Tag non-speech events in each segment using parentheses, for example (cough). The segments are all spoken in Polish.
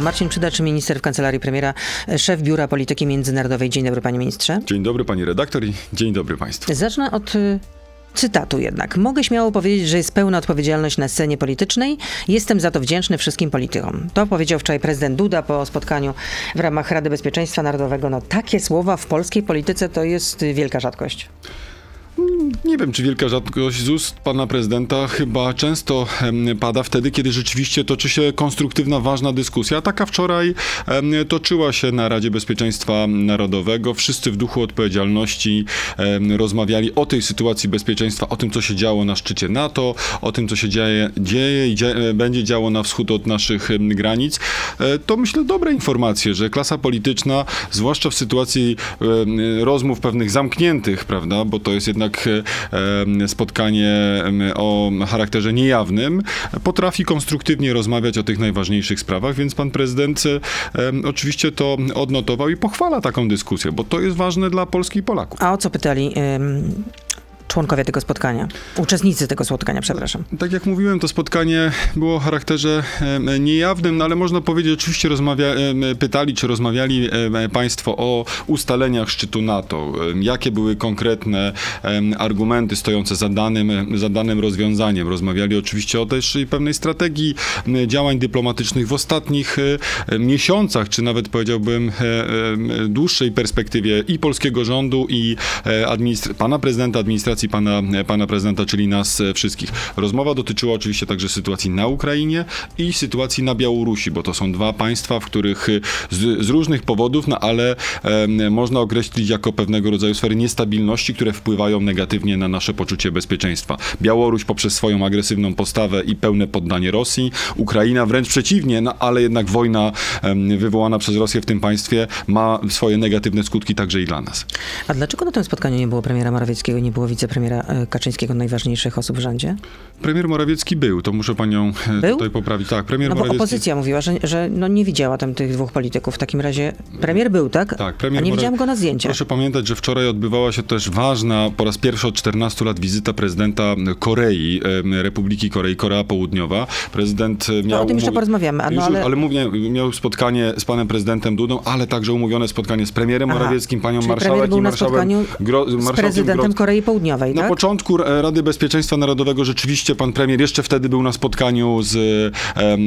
Marcin Przyda, czy minister w kancelarii premiera, szef Biura Polityki Międzynarodowej. Dzień dobry, panie ministrze. Dzień dobry, pani redaktor i dzień dobry państwu. Zacznę od y, cytatu jednak. Mogę śmiało powiedzieć, że jest pełna odpowiedzialność na scenie politycznej. Jestem za to wdzięczny wszystkim politykom. To powiedział wczoraj prezydent Duda po spotkaniu w ramach Rady Bezpieczeństwa Narodowego. No takie słowa w polskiej polityce to jest y, wielka rzadkość. Nie wiem, czy wielka rzadkość z ust pana prezydenta chyba często pada wtedy, kiedy rzeczywiście toczy się konstruktywna, ważna dyskusja. Taka wczoraj toczyła się na Radzie Bezpieczeństwa Narodowego. Wszyscy w duchu odpowiedzialności rozmawiali o tej sytuacji bezpieczeństwa, o tym, co się działo na szczycie NATO, o tym, co się dzieje, dzieje i dzie będzie działo na wschód od naszych granic. E, to myślę dobre informacje, że klasa polityczna, zwłaszcza w sytuacji rozmów pewnych zamkniętych, prawda, bo to jest jednak e, spotkanie o charakterze niejawnym, potrafi konstruktywnie rozmawiać o tych najważniejszych sprawach, więc pan prezydent e, oczywiście to odnotował i pochwala taką dyskusję, bo to jest ważne dla Polski i Polaków. A o co pytali członkowie tego spotkania? Uczestnicy tego spotkania, przepraszam. Tak jak mówiłem, to spotkanie było o charakterze niejawnym, no ale można powiedzieć, oczywiście rozmawia, pytali, czy rozmawiali państwo o ustaleniach szczytu NATO, jakie były konkretne argumenty stojące za danym, za danym rozwiązaniem. Rozmawiali oczywiście o też pewnej strategii działań dyplomatycznych w ostatnich e, miesiącach, czy nawet powiedziałbym e, em, dłuższej perspektywie i polskiego rządu, i e, administr- pana prezydenta, administracji pana, pana prezydenta, czyli nas e, wszystkich. Rozmowa dotyczyła oczywiście także sytuacji na Ukrainie i sytuacji na Białorusi, bo to są dwa państwa, w których e, z, z różnych powodów, no ale em, można określić jako pewnego rodzaju sfery niestabilności, które wpływają negatywnie na nasze poczucie bezpieczeństwa. Białoruś poprzez swoją agresywną postawę i pełne poddanie Rosji, Ukraina wręcz przeciwnie, no ale jednak wojna em, wywołana przez Rosję w tym państwie ma swoje negatywne skutki także i dla nas. A dlaczego na tym spotkaniu nie było premiera Morawieckiego, nie było wicepremiera y, Kaczyńskiego, najważniejszych osób w rządzie? Premier Morawiecki był, to muszę panią e, Był? tutaj poprawić. Tak, premier No bo Morawiecki. opozycja mówiła, że, że no nie widziała tam tych dwóch polityków. W takim razie premier był, tak? Tak, A premier nie Moraw- widziałam go na zdjęciach. Proszę pamiętać, że wczoraj odbywała się też ważna, po raz pierwszy od 14 lat wizyta prezydenta Korei, Republiki Korei, Korea Południowa. Prezydent e, miał... o tym jeszcze porozmawiamy, a no ale- ale mówię, miał spotkanie z panem prezydentem Dudą, ale także umówione spotkanie z premierem Aha, Morawieckim, panią marszałek premier był i marszałkiem Gro- Z marszałkiem prezydentem Gro- Korei Południowej, na tak? początku e, Rady Bezpieczeństwa Narodowego rzeczywiście pan premier jeszcze wtedy był na spotkaniu z,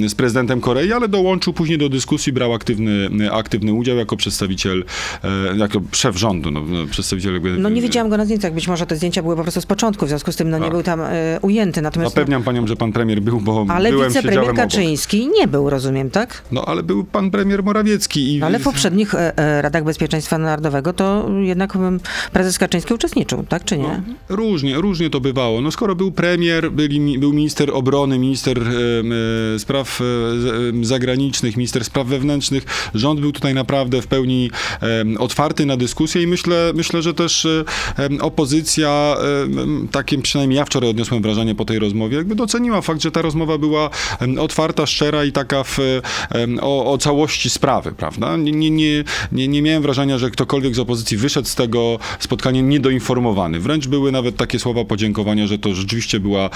z prezydentem Korei, ale dołączył później do dyskusji, brał aktywny, aktywny udział jako przedstawiciel, e, jako szef rządu, no, no, przedstawiciel jakby... No nie widziałam go na zdjęciach, być może te zdjęcia były po prostu z początku, w związku z tym no nie Tak. był tam e, ujęty. Natomiast, no, Zapewniam panią, że pan premier był, bo ale byłem, wicepremier siedziałem obok. Kaczyński nie był, rozumiem, tak? No ale był pan premier Morawiecki i... Ale w poprzednich e, e, Radach Bezpieczeństwa Narodowego to jednak em, prezes Kaczyński uczestniczył, tak czy nie? Różnie, różnie to bywało. No skoro był premier, byli, był minister obrony, minister e, spraw e, zagranicznych, minister spraw wewnętrznych, rząd był tutaj naprawdę w pełni em, otwarty na dyskusję i myślę, myślę że też e, opozycja, em, takim przynajmniej ja wczoraj odniosłem wrażenie po tej rozmowie, jakby doceniła fakt, że ta rozmowa była otwarta, szczera i taka w, o, o całości sprawy, prawda? Nie, nie, nie, nie miałem wrażenia, że ktokolwiek z opozycji wyszedł z tego spotkania niedoinformowany. Wręcz były nawet takie słowa podziękowania, że to rzeczywiście była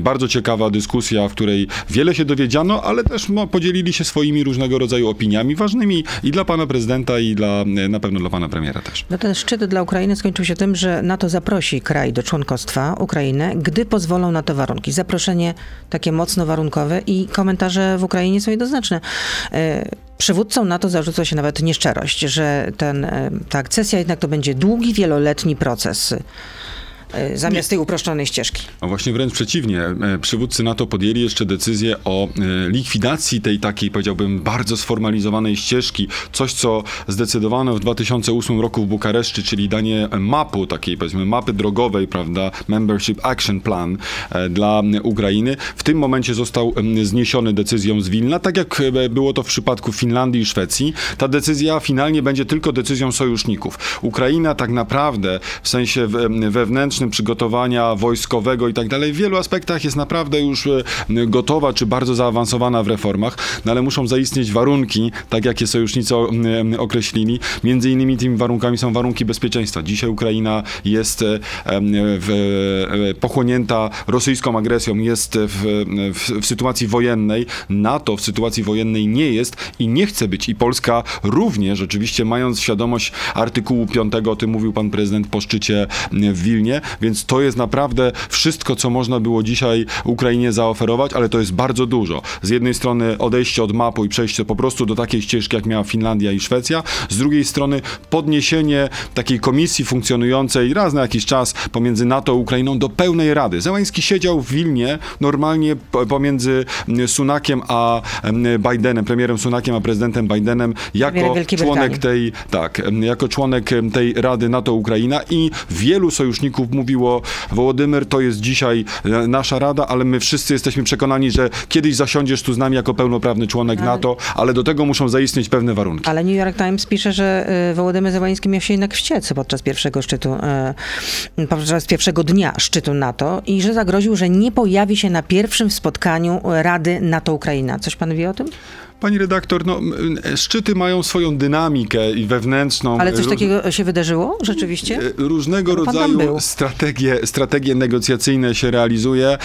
bardzo ciekawa dyskusja, w której wiele się dowiedziano, ale też no, podzielili się swoimi różnego rodzaju opiniami, ważnymi i dla pana prezydenta, i dla, na pewno dla pana premiera też. No ten szczyt dla Ukrainy skończył się tym, że NATO zaprosi kraj do członkostwa, Ukrainę, gdy pozwolą na to warunki. Zaproszenie takie mocno warunkowe i komentarze w Ukrainie są jednoznaczne. Przywódcom NATO zarzuca się nawet nieszczerość, że ten, e, ta akcesja jednak to będzie długi, wieloletni proces. E, Zamiast tej uproszczonej ścieżki. A właśnie wręcz przeciwnie, e, przywódcy NATO podjęli jeszcze decyzję o e, likwidacji tej takiej, powiedziałbym, bardzo sformalizowanej ścieżki. Coś, co zdecydowano w 2008 roku w Bukareszcie, czyli danie mapu, takiej powiedzmy mapy drogowej, prawda, Membership Action Plan e, dla Ukrainy. W tym momencie został zniesiony decyzją z Wilna, tak jak było to w przypadku Finlandii i Szwecji. Ta decyzja finalnie będzie tylko decyzją sojuszników. Ukraina tak naprawdę w sensie we- wewnętrznym przygotowania wojskowego i tak dalej, w wielu aspektach jest naprawdę już e, gotowa czy bardzo zaawansowana w reformach, no ale muszą zaistnieć warunki, tak jakie sojusznicy określili. Między innymi tymi warunkami są warunki bezpieczeństwa. Dzisiaj Ukraina jest e, w, e, pochłonięta rosyjską agresją, jest w, w, w sytuacji wojennej. NATO w sytuacji wojennej nie jest i nie chce być. I Polska również, oczywiście mając świadomość artykułu 5, o tym mówił pan prezydent po szczycie w Wilnie, więc to jest naprawdę wszystko, co można było dzisiaj Ukrainie zaoferować, ale to jest bardzo dużo. Z jednej strony odejście od mapu i przejście po prostu do takiej ścieżki, jak miała Finlandia i Szwecja, z drugiej strony podniesienie takiej komisji funkcjonującej raz na jakiś czas pomiędzy NATO a Ukrainą do pełnej rady. Zełański siedział w Wilnie normalnie pomiędzy Sunakiem a Bidenem, premierem Sunakiem a prezydentem Bidenem jako członek tej, tak, jako członek tej Rady NATO-Ukraina i wielu sojuszników mówiło, Wołodymyr, to jest dzisiaj e, nasza Rada, ale my wszyscy jesteśmy przekonani, że kiedyś zasiądziesz tu z nami jako pełnoprawny członek Ale- NATO, ale do tego muszą zaistnieć pewne warunki. Ale New York Times pisze, że y, Wołodymyr Zełański miał się jednak wściec podczas pierwszego szczytu, y, podczas pierwszego dnia szczytu NATO i że zagroził, że nie pojawi się na pierwszym spotkaniu Rady NATO-Ukraina. Coś pan wie o tym? Pani redaktor, no, m, szczyty mają swoją dynamikę i wewnętrzną. Ale coś Róż- takiego się wydarzyło rzeczywiście? E, Różnego rodzaju strategie, strategie negocjacyjne się realizuje.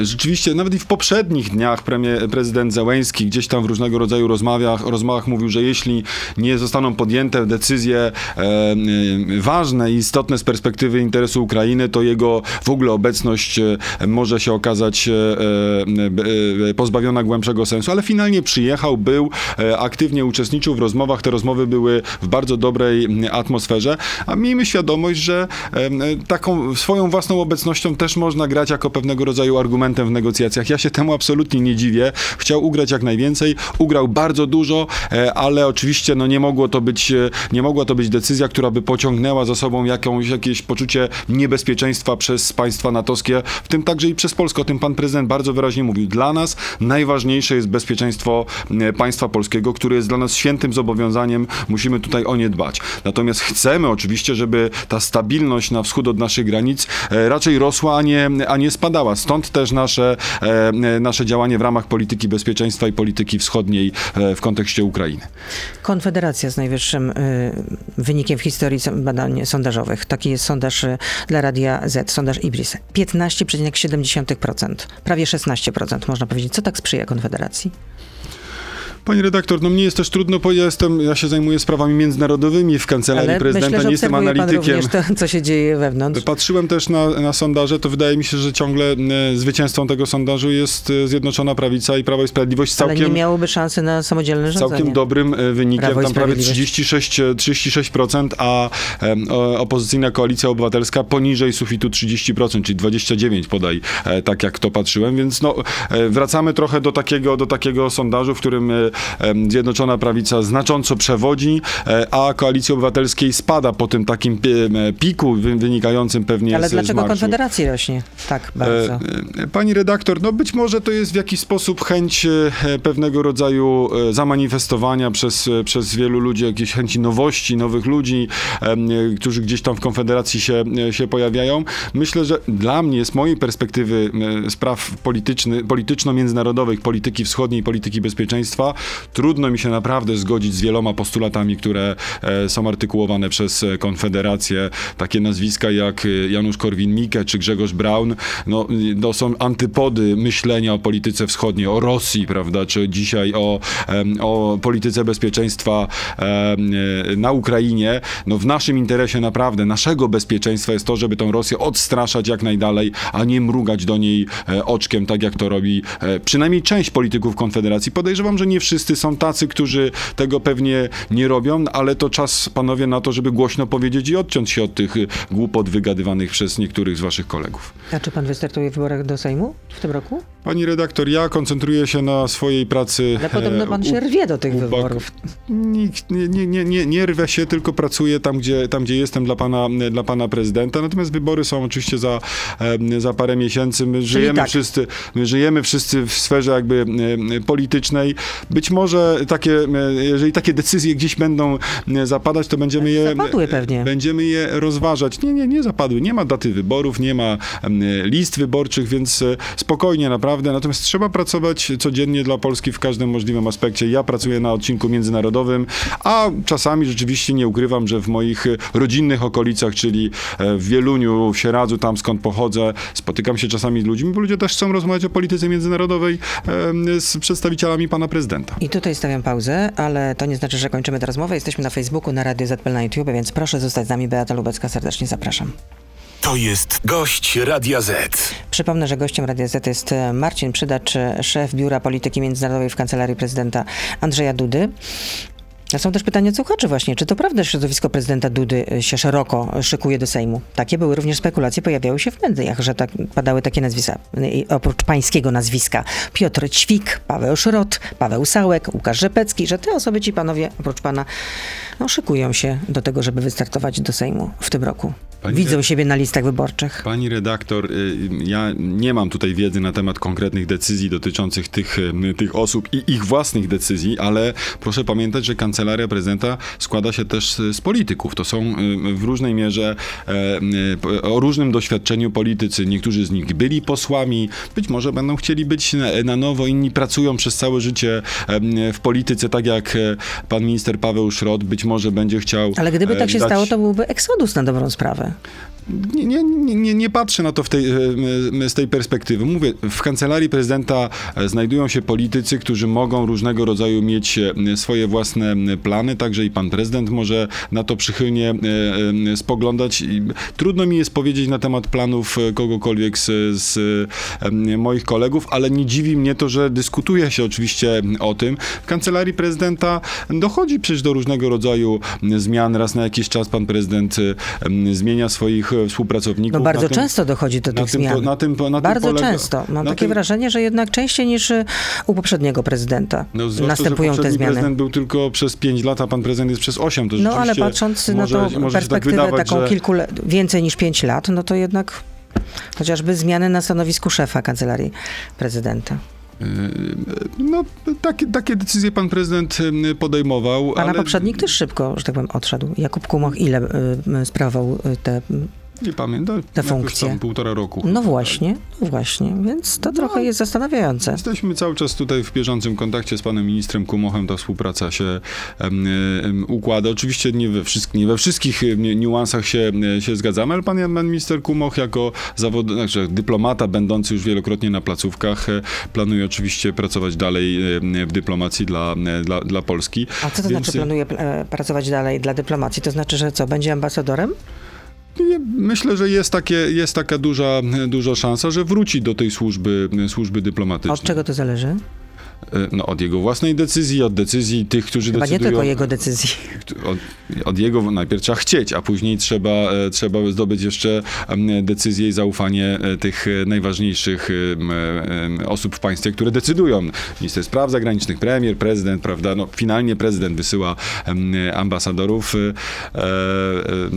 Rzeczywiście, nawet i w poprzednich dniach premier, prezydent Zełenski gdzieś tam w różnego rodzaju rozmowach, rozmowach mówił, że jeśli nie zostaną podjęte decyzje ważne i istotne z perspektywy interesu Ukrainy, to jego w ogóle obecność e, może się okazać e, e, e, pozbawiona głębszego sensu, ale finalnie przyjechał, był, e, aktywnie uczestniczył w rozmowach. Te rozmowy były w bardzo dobrej atmosferze, a miejmy świadomość, że e, taką swoją własną obecnością też można grać jako pewnego rodzaju argumentem w negocjacjach. Ja się temu absolutnie nie dziwię. Chciał ugrać jak najwięcej, ugrał bardzo dużo, e, ale oczywiście no, nie, mogło to być, nie mogła to być decyzja, która by pociągnęła za sobą jakąś, jakieś poczucie niebezpieczeństwa przez państwa natowskie, w tym także i przez Polskę. O tym pan prezydent bardzo wyraźnie mówił. Dla nas najważniejsze jest bezpieczeństwo państwa polskiego, które jest dla nas świętym zobowiązaniem. Musimy tutaj o nie dbać. Natomiast chcemy oczywiście, żeby ta stabilność na wschód od naszych granic e, raczej rosła, a nie, a nie spadała. Stąd też nasze, e, e, nasze działanie w ramach polityki bezpieczeństwa i polityki wschodniej e, w kontekście Ukrainy. Konfederacja z najwyższym wynikiem w historii badań sondażowych. Taki jest sondaż dla Radia Z, sondaż Ibris. 15,7%, prawie 16% można powiedzieć. Co tak sprzyja Konfederacji? Pani redaktor, no mnie jest też trudno, bo ja jestem, ja się zajmuję sprawami międzynarodowymi w kancelarii Ale prezydenta, myślę, że nie jestem pan analitykiem. również to, co się dzieje wewnątrz. Patrzyłem też na, na sondaże, to wydaje mi się, że ciągle e, zwycięzcą tego sondażu jest e, Zjednoczona Prawica i Prawo i Sprawiedliwość z Ale nie całkiem, miałoby szansy na samodzielne rządzenie. całkiem dobrym e, wynikiem, tam prawie Sprawiedliwość. 36, e, 36%, a o- opozycyjna Koalicja Obywatelska poniżej sufitu 30%, czyli 29 podaj, tak jak to patrzyłem, więc no, wracamy trochę do takiego, do takiego sondażu, w którym Zjednoczona Prawica znacząco przewodzi, e, a Koalicji Obywatelskiej spada po tym takim pi- e, piku wy- wynikającym pewnie Ale z, z dlaczego. Konfederacji rośnie tak bardzo? E, e, Pani redaktor, no być może to jest w jakiś sposób chęć e, pewnego rodzaju e, zamanifestowania przez, e, przez wielu ludzi, jakiejś chęci nowości, nowych ludzi, e, którzy gdzieś tam w Konfederacji się, e, się pojawiają. Myślę, że dla mnie, z mojej perspektywy e, spraw polityczny, polityczno-międzynarodowych, polityki wschodniej, polityki bezpieczeństwa, trudno mi się naprawdę zgodzić z wieloma postulatami, które e, są artykułowane przez e, Konfederację. Takie nazwiska jak e, Janusz Korwin-Mikke czy Grzegorz Braun, no, to są antypody myślenia o polityce wschodniej, o Rosji, prawda, czy dzisiaj o, o polityce bezpieczeństwa na Ukrainie. No, w naszym interesie naprawdę, naszego bezpieczeństwa jest to, żeby tą Rosję odstraszać jak najdalej, a nie mrugać do niej oczkiem, tak jak to robi przynajmniej część polityków Konfederacji. Podejrzewam, że nie wszyscy są tacy, którzy tego pewnie nie robią, ale to czas, panowie, na to, żeby głośno powiedzieć i odciąć się od tych y, głupot wygadywanych przez niektórych z waszych kolegów. A czy pan wystartuje w wyborach do Sejmu w tym roku? Pani redaktor, ja koncentruję się na swojej pracy. Ale podobno pan e, się u- rwie do tych wyborów. Nikt, nie, nie, nie, nie, nie rwę się, tylko pracuję tam gdzie, tam, gdzie jestem dla pana, dla pana prezydenta. Natomiast wybory są oczywiście za, em, za parę miesięcy. My żyjemy, tak. wszyscy, my żyjemy wszyscy w sferze jakby politycznej. Być być może takie, e, jeżeli takie decyzje gdzieś będą e, zapadać, to będziemy je... Zapadły pewnie. Będziemy je rozważać. Nie, nie, nie zapadły. Nie ma daty wyborów, nie ma list wyborczych, więc e, spokojnie naprawdę. Natomiast trzeba pracować codziennie dla Polski w każdym możliwym aspekcie. Ja pracuję na odcinku międzynarodowym, a czasami rzeczywiście nie ukrywam, że w moich e, rodzinnych okolicach, czyli e, w Wieluniu, w Sieradzu, tam skąd pochodzę, spotykam się czasami z ludźmi, bo ludzie też chcą rozmawiać o polityce międzynarodowej z przedstawicielami pana prezydenta. I tutaj stawiam pauzę, ale to nie znaczy, że kończymy tę rozmowę. Jesteśmy na Facebooku, na Radio ZPL na YouTube, więc proszę zostać z nami. Beata Lubecka, serdecznie zapraszam. To jest gość Radia Z. Przypomnę, że gościem Radia Z jest e, Marcin Przydacz, e, szef Biura Polityki Międzynarodowej w Kancelarii Prezydenta Andrzeja Dudy. A są też pytania od słuchaczy właśnie, czy to prawda, że środowisko prezydenta Dudy e, się szeroko szykuje do Sejmu? Takie były również spekulacje, pojawiały się w mediach, że tak padały takie nazwiska, i oprócz pańskiego nazwiska. Piotr Ćwik, Paweł Szrot, Paweł Sałek, Łukasz Rzepecki, że te osoby, ci panowie, oprócz pana, no, szykują się do tego, żeby wystartować do Sejmu w tym roku. Pani Widzą siebie na listach wyborczych. Pani redaktor, y, ja nie mam tutaj wiedzy na temat konkretnych decyzji dotyczących tych, tych osób i ich własnych decyzji, ale proszę pamiętać, że kancelaria prezydenta składa się też z polityków. To są y, w różnej mierze e, y, o różnym doświadczeniu politycy. Niektórzy z nich byli posłami, być może będą chcieli być na, na nowo, inni pracują przez całe życie w polityce, tak jak e, pan minister Paweł Szrot być może będzie chciał. Ale gdyby e, tak się dać- stało, to byłby eksodus na dobrą sprawę. Nie, nie, nie, nie, patrzę na to tej, e, z tej perspektywy. Mówię, w kancelarii prezydenta e, znajdują się politycy, którzy mogą różnego rodzaju mieć e, swoje własne plany, także i pan prezydent może na to przychylnie spoglądać. Trudno mi jest powiedzieć na temat planów kogokolwiek z, z moich kolegów, ale nie dziwi mnie to, że dyskutuje się oczywiście o tym. W kancelarii prezydenta dochodzi przecież do różnego rodzaju zmian. Raz na jakiś czas pan prezydent e, m, zmienia swoich e, współpracowników. No bardzo Na tym- często dochodzi do tych po- zmian. na tym po- na tym bardzo polega- często. Mam takie tym- wrażenie, że jednak częściej niż y, u poprzedniego prezydenta No, zwłaszcza, następują te zmiany. prezydent był tylko przez 5 lat, a pan prezydent jest przez 8. To No ale patrząc może, na tą tak perspektywę wydawać, taką że... kilku le- więcej niż pięć lat, no to jednak chociażby zmiany na stanowisku szefa kancelarii prezydenta. No, takie, takie decyzje pan prezydent y, podejmował. Pana ale poprzednik też szybko, że tak powiem, odszedł. Jakub Kumoch ile y, y, sprawował te... Nie pamiętam. te funkcje. Tam półtora roku. No właśnie, no właśnie, więc to trochę jest zastanawiające. Jesteśmy cały czas tutaj w bieżącym kontakcie z panem ministrem Kumochem. Ta współpraca się em, em, układa. Oczywiście nie we, wszystk- nie we wszystkich niuansach się, się zgadzamy, ale pan, pan minister Kumoch jako zawod, znaczy dyplomata będący już wielokrotnie na placówkach e, planuje oczywiście pracować dalej w dyplomacji dla, e, dla, dla Polski. A co to Więc, znaczy planuje e, pracować dalej dla dyplomacji? To znaczy, że co, będzie ambasadorem? Myślę, że jest, takie, jest taka duża, duża szansa, że wróci do tej służby, służby dyplomatycznej. Od czego to zależy? E, No, od jego własnej decyzji, od decyzji tych, którzy Chyba nie decydują. tylko jego decyzji. Od, od jego najpierw trzeba chcieć, a później trzeba, e, trzeba zdobyć jeszcze decyzję i zaufanie e, tych e, najważniejszych osób w państwie, które decydują. Minister spraw zagranicznych, premier, prezydent, prawda? No, finalnie prezydent wysyła ambasadorów.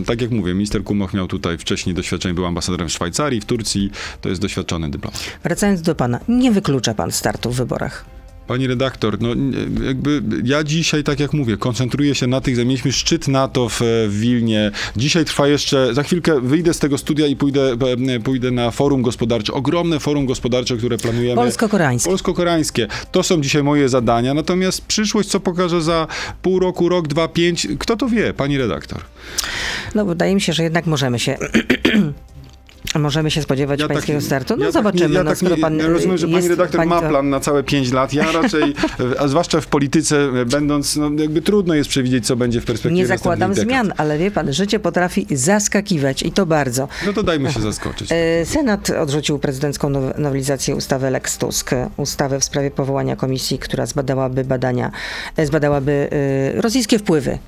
Tak jak mówię, minister Kumoch miał tutaj wcześniej doświadczenie, był ambasadorem w Szwajcarii, w Turcji. To jest doświadczony dyplomat. Wracając do pana, nie wyklucza pan startu w wyborach. Pani redaktor, no jakby ja dzisiaj, tak jak mówię, koncentruję się na tych, mieliśmy szczyt NATO w, w Wilnie. Dzisiaj trwa jeszcze, za chwilkę wyjdę z tego studia i pójdę, e, pójdę na forum gospodarcze, ogromne forum gospodarcze, które planujemy. Polsko-koreańskie. Polsko-koreańskie. To są dzisiaj moje zadania, natomiast przyszłość, co pokaże za pół roku, rok, dwa, pięć, kto to wie, pani redaktor? No wydaje mi się, że jednak możemy się... (clears throat) Możemy się spodziewać pańskiego startu. No ja zobaczymy. Tak nie, ja no, tak skoro nie, pan ja rozumiem, że pani redaktor pani ma to- plan na całe pięć lat. Ja raczej, a zwłaszcza w polityce e, będąc, no jakby trudno jest przewidzieć, co będzie w perspektywie Nie zakładam zmian, ale wie pan, życie potrafi zaskakiwać i to bardzo. No to dajmy się zaskoczyć. E, Senat odrzucił prezydencką now- nowelizację ustawy Lex Tusk, ustawę w sprawie powołania komisji, która zbadałaby badania, e, zbadałaby e, rosyjskie wpływy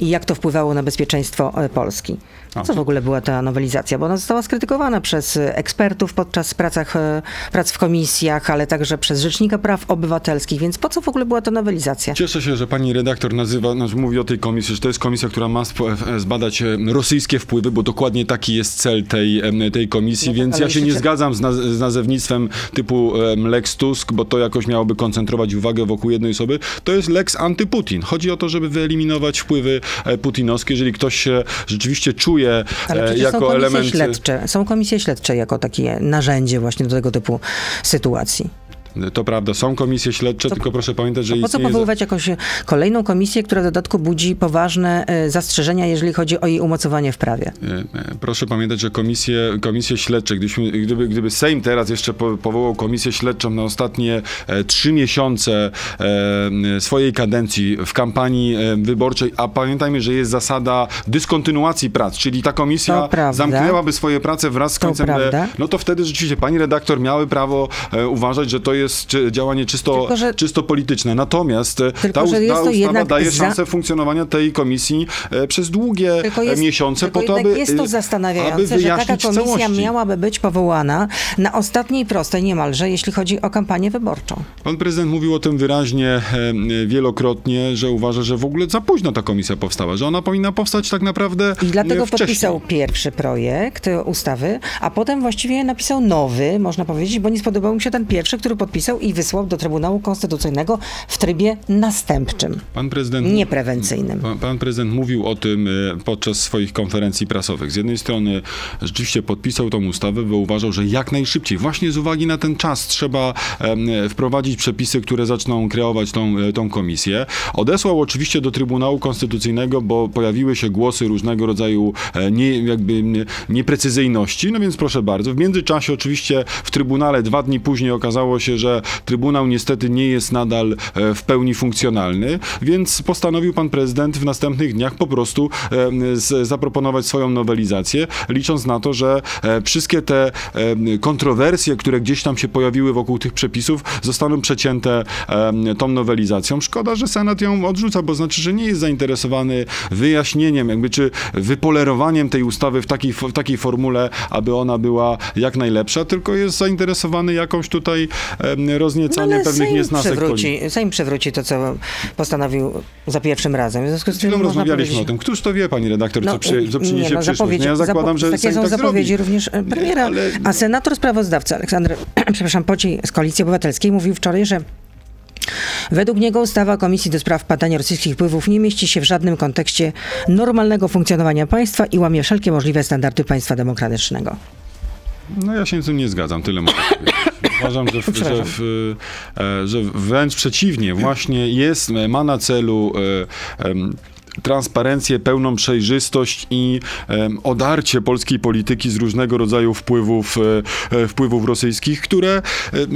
i jak to wpływało na bezpieczeństwo e, Polski. A. Co w ogóle była ta nowelizacja? Bo ona została skrytykowana krytykowana przez ekspertów podczas pracach, e, prac w komisjach, ale także przez Rzecznika Praw Obywatelskich, więc po co w ogóle była ta nowelizacja? Cieszę się, że pani redaktor nazywa, znaczy mówi o tej komisji, że to jest komisja, która ma e, zbadać e, rosyjskie wpływy, bo dokładnie taki jest cel tej, tej komisji, No tak, więc ja się nie zgadzam z, naz- z nazewnictwem typu Lex Tusk, bo to jakoś miałoby koncentrować uwagę wokół jednej osoby. To jest Lex antyputin. Chodzi o to, żeby wyeliminować wpływy putinowskie. Jeżeli ktoś się rzeczywiście czuje Ale e, są jako komisje element... śledcze. Są komisje śledcze jako takie narzędzie właśnie do tego typu sytuacji. To prawda, są komisje śledcze, tylko proszę pamiętać, że Po co istnieje... za- powoływać jakąś kolejną komisję, która w dodatku budzi poważne e, zastrzeżenia, jeżeli chodzi o jej umocowanie w prawie? E, e, Proszę pamiętać, że komisje, komisje śledcze, gdybyśmy, gdyby, gdyby Sejm teraz jeszcze po, powołał komisję śledczą na ostatnie e, trzy miesiące e, swojej kadencji w kampanii e, wyborczej, a pamiętajmy, że jest zasada dyskontynuacji prac, czyli ta komisja To zamknęłaby swoje prace wraz z To końcem, prawda. no to wtedy rzeczywiście pani redaktor miały prawo e, uważać, że to jest czy, działanie czysto, Tylko, że- czysto polityczne. Natomiast e, Tylko, ta, us- jest ta ustawa daje za- szansę funkcjonowania tej komisji e, przez długie e, jest, miesiące po to, aby jest to aby zastanawiające, że taka komisja całości. miałaby być powołana na ostatniej prostej niemalże, jeśli chodzi o kampanię wyborczą. Pan prezydent mówił o tym wyraźnie wielokrotnie, że uważa, że w ogóle za późno ta komisja powstała, że ona powinna powstać tak naprawdę I dlatego wcześniej. podpisał pierwszy projekt ustawy, a potem właściwie napisał nowy, można powiedzieć, bo nie spodobał mu się ten pierwszy, który podpisał i wysłał do Trybunału Konstytucyjnego w trybie następczym. Pan prezydent, Nie prewencyjnym. Pan, pan prezydent mówił o tym e, podczas swoich konferencji prasowych. Z jednej strony rzeczywiście podpisał tą ustawę, bo uważał, że jak najszybciej, właśnie z uwagi na ten czas, trzeba em, wprowadzić przepisy, które zaczną kreować tą, e, tą komisję. Odesłał oczywiście do Trybunału Konstytucyjnego, bo pojawiły się głosy różnego rodzaju e, nie, jakby nieprecyzyjności. No więc proszę bardzo. W międzyczasie oczywiście w Trybunale dwa dni później okazało się, że Trybunał niestety nie jest nadal e, w pełni funkcjonalny, więc postanowił pan prezydent w następnych dniach po prostu e, zaproponować swoją nowelizację, licząc na to, że e, wszystkie te kontrowersje, które gdzieś tam się pojawiły wokół tych przepisów, zostaną przecięte tą nowelizacją. Szkoda, że Senat ją odrzuca, bo znaczy, że nie jest zainteresowany wyjaśnieniem, jakby czy wypolerowaniem tej ustawy w takiej, w takiej formule, aby ona była jak najlepsza, tylko jest zainteresowany jakąś tutaj e, rozniecaniem pewnych No Sejm niesnasek. przewróci, Sejm przewróci to, co postanowił za pierwszym razem. W związku z tym Chwilą rozmawialiśmy powiedzieć... o tym. Któż to wie, pani redaktor, co, przy, co przyniesie nie, no, przyszłość? No ja zakładam, że takie Sejm są tak zapowiedzi zrobi. również e, premiera. Ale- A senator sprawozdawca Aleksander, (clears throat) przepraszam, Pociej z Koalicji Obywatelskiej mówił wczoraj, że Według niego ustawa Komisji do Spraw Badania Rosyjskich Wpływów nie mieści się w żadnym kontekście normalnego funkcjonowania państwa i łamie wszelkie możliwe standardy państwa demokratycznego. No ja się z tym nie zgadzam, tyle mogę powiedzieć. Uważam, że, w, że, w, e, że wręcz przeciwnie, właśnie jest, ma na celu e, transparencję, pełną przejrzystość i odarcie polskiej polityki z różnego rodzaju wpływów, e, e, wpływów rosyjskich, które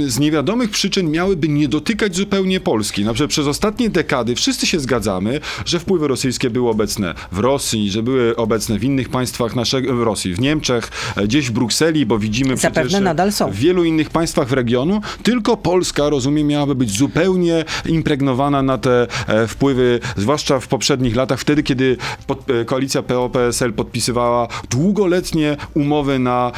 z niewiadomych przyczyn miałyby nie dotykać zupełnie Polski. Na przykład przez ostatnie dekady wszyscy się zgadzamy, że wpływy rosyjskie były obecne w Rosji, że były obecne w innych państwach naszego, w Rosji, w Niemczech, e, gdzieś w Brukseli, bo widzimy Zapewne nadal są. w wielu innych państwach w regionu, tylko Polska, rozumiem, miałaby być zupełnie impregnowana na te wpływy, zwłaszcza w poprzednich latach, wtedy, kiedy pod, e, koalicja PO-PSL podpisywała długoletnie umowy na,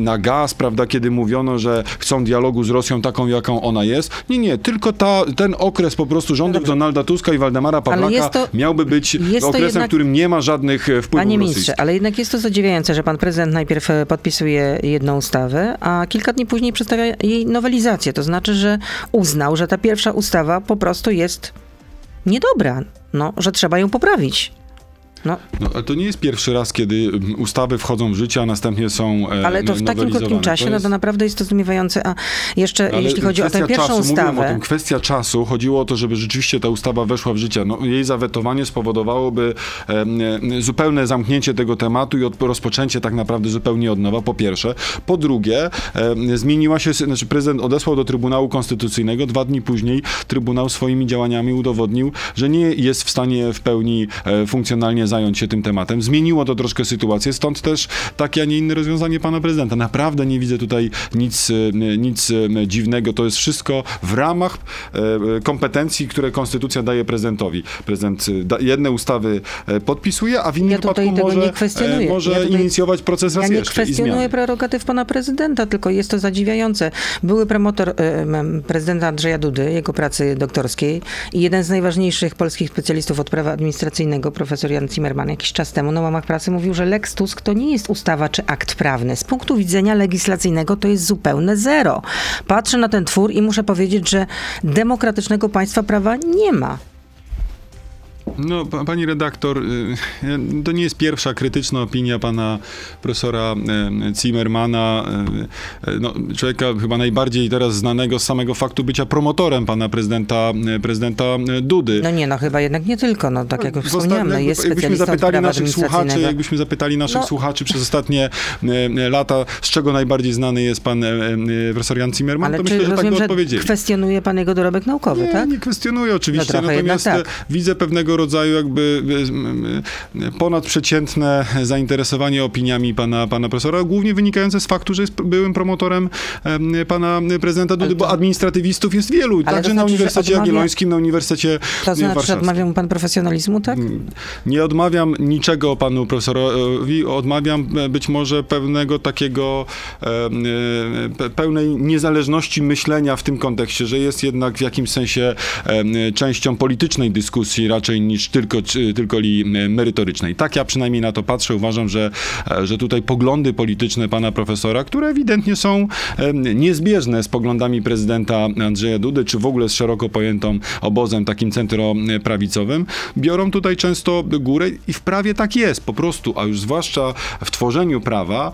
na, gaz, prawda, kiedy mówiono, że chcą dialogu z Rosją taką, jaką ona jest. Nie, nie, tylko ta, ten okres po prostu rządów Donalda Tuska i Waldemara Pawlaka to- miałby być okresem, jednak- w którym nie ma żadnych e, wpływów Panie ministrze, ale jednak jest to zadziwiające, że pan prezydent najpierw e, podpisuje jedną ustawę, a kilka dni później przedstawia jej nowelizację. To znaczy, że uznał, że ta pierwsza ustawa po prostu jest niedobra, no, że trzeba ją poprawić. No, No, ale to nie jest pierwszy raz, kiedy ustawy wchodzą w życie, a następnie są e, ale to w takim krótkim czasie, To no jest- to naprawdę jest to zdumiewające. A jeszcze, Ale jeśli chodzi o tę pierwszą czasu, mówiłem o ustawę, tym, kwestia czasu, chodziło o to, żeby rzeczywiście ta ustawa weszła w życie. No, jej zawetowanie spowodowałoby e, zupełne zamknięcie tego tematu i od, rozpoczęcie tak naprawdę zupełnie od nowa, po pierwsze. Po drugie, em, zmieniła się, znaczy prezydent odesłał do Trybunału Konstytucyjnego, dwa dni później Trybunał swoimi działaniami udowodnił, że nie jest w stanie w pełni e, funkcjonalnie zająć się tym tematem. Zmieniło to troszkę sytuację, stąd też takie, a nie inne rozwiązanie pana prezydenta. Naprawdę nie widzę tutaj nic, e, nic e, dziwnego. To jest wszystko w ramach e, kompetencji, które konstytucja daje prezydentowi. Prezydent jedne ustawy podpisuje, a w innym Ja tutaj wypadku tego może, nie kwestionuję. może Ja tutaj- inicjować proces raz Ja nie kwestionuję prerogatyw pana prezydenta, tylko jest to zadziwiające. Były promotor prezydenta Andrzeja Dudy, jego pracy doktorskiej i jeden z najważniejszych polskich specjalistów od prawa administracyjnego, profesor Jan Zimmerman, jakiś czas temu na łamach pracy mówił, że Lex Tusk to nie jest ustawa czy akt prawny. Z punktu widzenia legislacyjnego to jest zupełne zero. Patrzę na ten twór i muszę powiedzieć, że demokratycznego państwa prawa nie ma. No, pa- pani redaktor, y, y, to nie jest pierwsza krytyczna opinia pana profesora y, Zimmermana, no, człowieka chyba najbardziej teraz znanego z samego faktu bycia promotorem pana prezydenta, prezydenta Dudy. No nie, no chyba jednak nie tylko, no tak jak już W wspomniałam, no jest jakbyśmy zapytali naszych słuchaczy, jakbyśmy zapytali naszych No. słuchaczy przez ostatnie lata, z czego najbardziej znany jest pan profesor Jan Zimmerman, Ale to myślę, że tak rozumiem, by że odpowiedzieli. kwestionuje pan jego dorobek naukowy, Nie, tak? nie kwestionuję oczywiście, No natomiast e, widzę pewnego rodzaju jakby e, e, ponadprzeciętne zainteresowanie opiniami pana, pana profesora, głównie wynikające z faktu, że jest byłym promotorem em, pana prezydenta Dudy, Ale bo to- administratywistów jest wielu, Ale to także na znaczy, że Uniwersytecie odmawia- Jagiellońskim, na Uniwersytecie To znaczy, Warszawskim. odmawiał mu pan profesjonalizmu, tak? Nie odmawiam niczego panu profesorowi, odmawiam e, być może pewnego takiego e, e, pe- pełnej niezależności myślenia w tym kontekście, że jest jednak w jakimś sensie e, częścią politycznej dyskusji raczej niż tylko, tylko li merytorycznej. Tak ja przynajmniej na to patrzę. Uważam, że, e, że tutaj poglądy polityczne pana profesora, które ewidentnie są e, niezbieżne z poglądami prezydenta Andrzeja Dudy, czy w ogóle z szeroko pojętą obozem takim centroprawicowym, biorą tutaj często górę i w prawie tak jest po prostu, a już zwłaszcza w tworzeniu prawa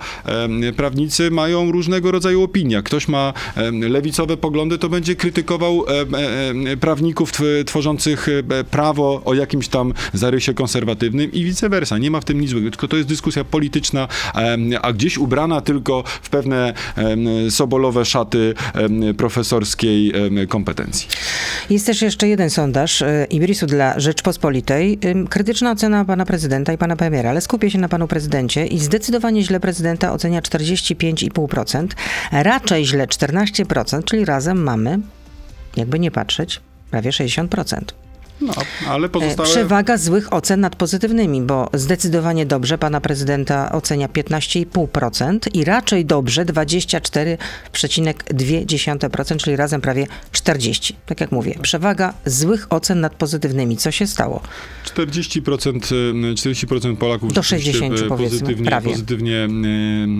prawnicy mają różnego rodzaju opinie. Ktoś ma lewicowe poglądy, to będzie krytykował em, em, prawników tw- tworzących e, prawo o jakimś tam zarysie konserwatywnym i vice versa. Nie ma w tym nic złego, tylko to jest dyskusja polityczna, a gdzieś ubrana tylko w pewne sobolowe szaty profesorskiej kompetencji. Jest też jeszcze jeden sondaż e, Ibrisu dla Rzeczpospolitej. Krytyczna ocena pana prezydenta i pana premiera, ale skupię się na panu prezydencie i zdecydowanie źle prezydenta ocenia 45,5%, raczej źle 14%, czyli razem mamy, jakby nie patrzeć, prawie 60%. No, ale E, pozostałe... Przewaga złych ocen nad pozytywnymi, bo zdecydowanie dobrze pana prezydenta ocenia 15,5% i raczej dobrze 24,2%, czyli razem prawie 40%. Tak jak mówię, przewaga złych ocen nad pozytywnymi. Co się stało? 40%, y, 40% Polaków Do rzeczywiście, 60 y, pozytywnie, prawie. pozytywnie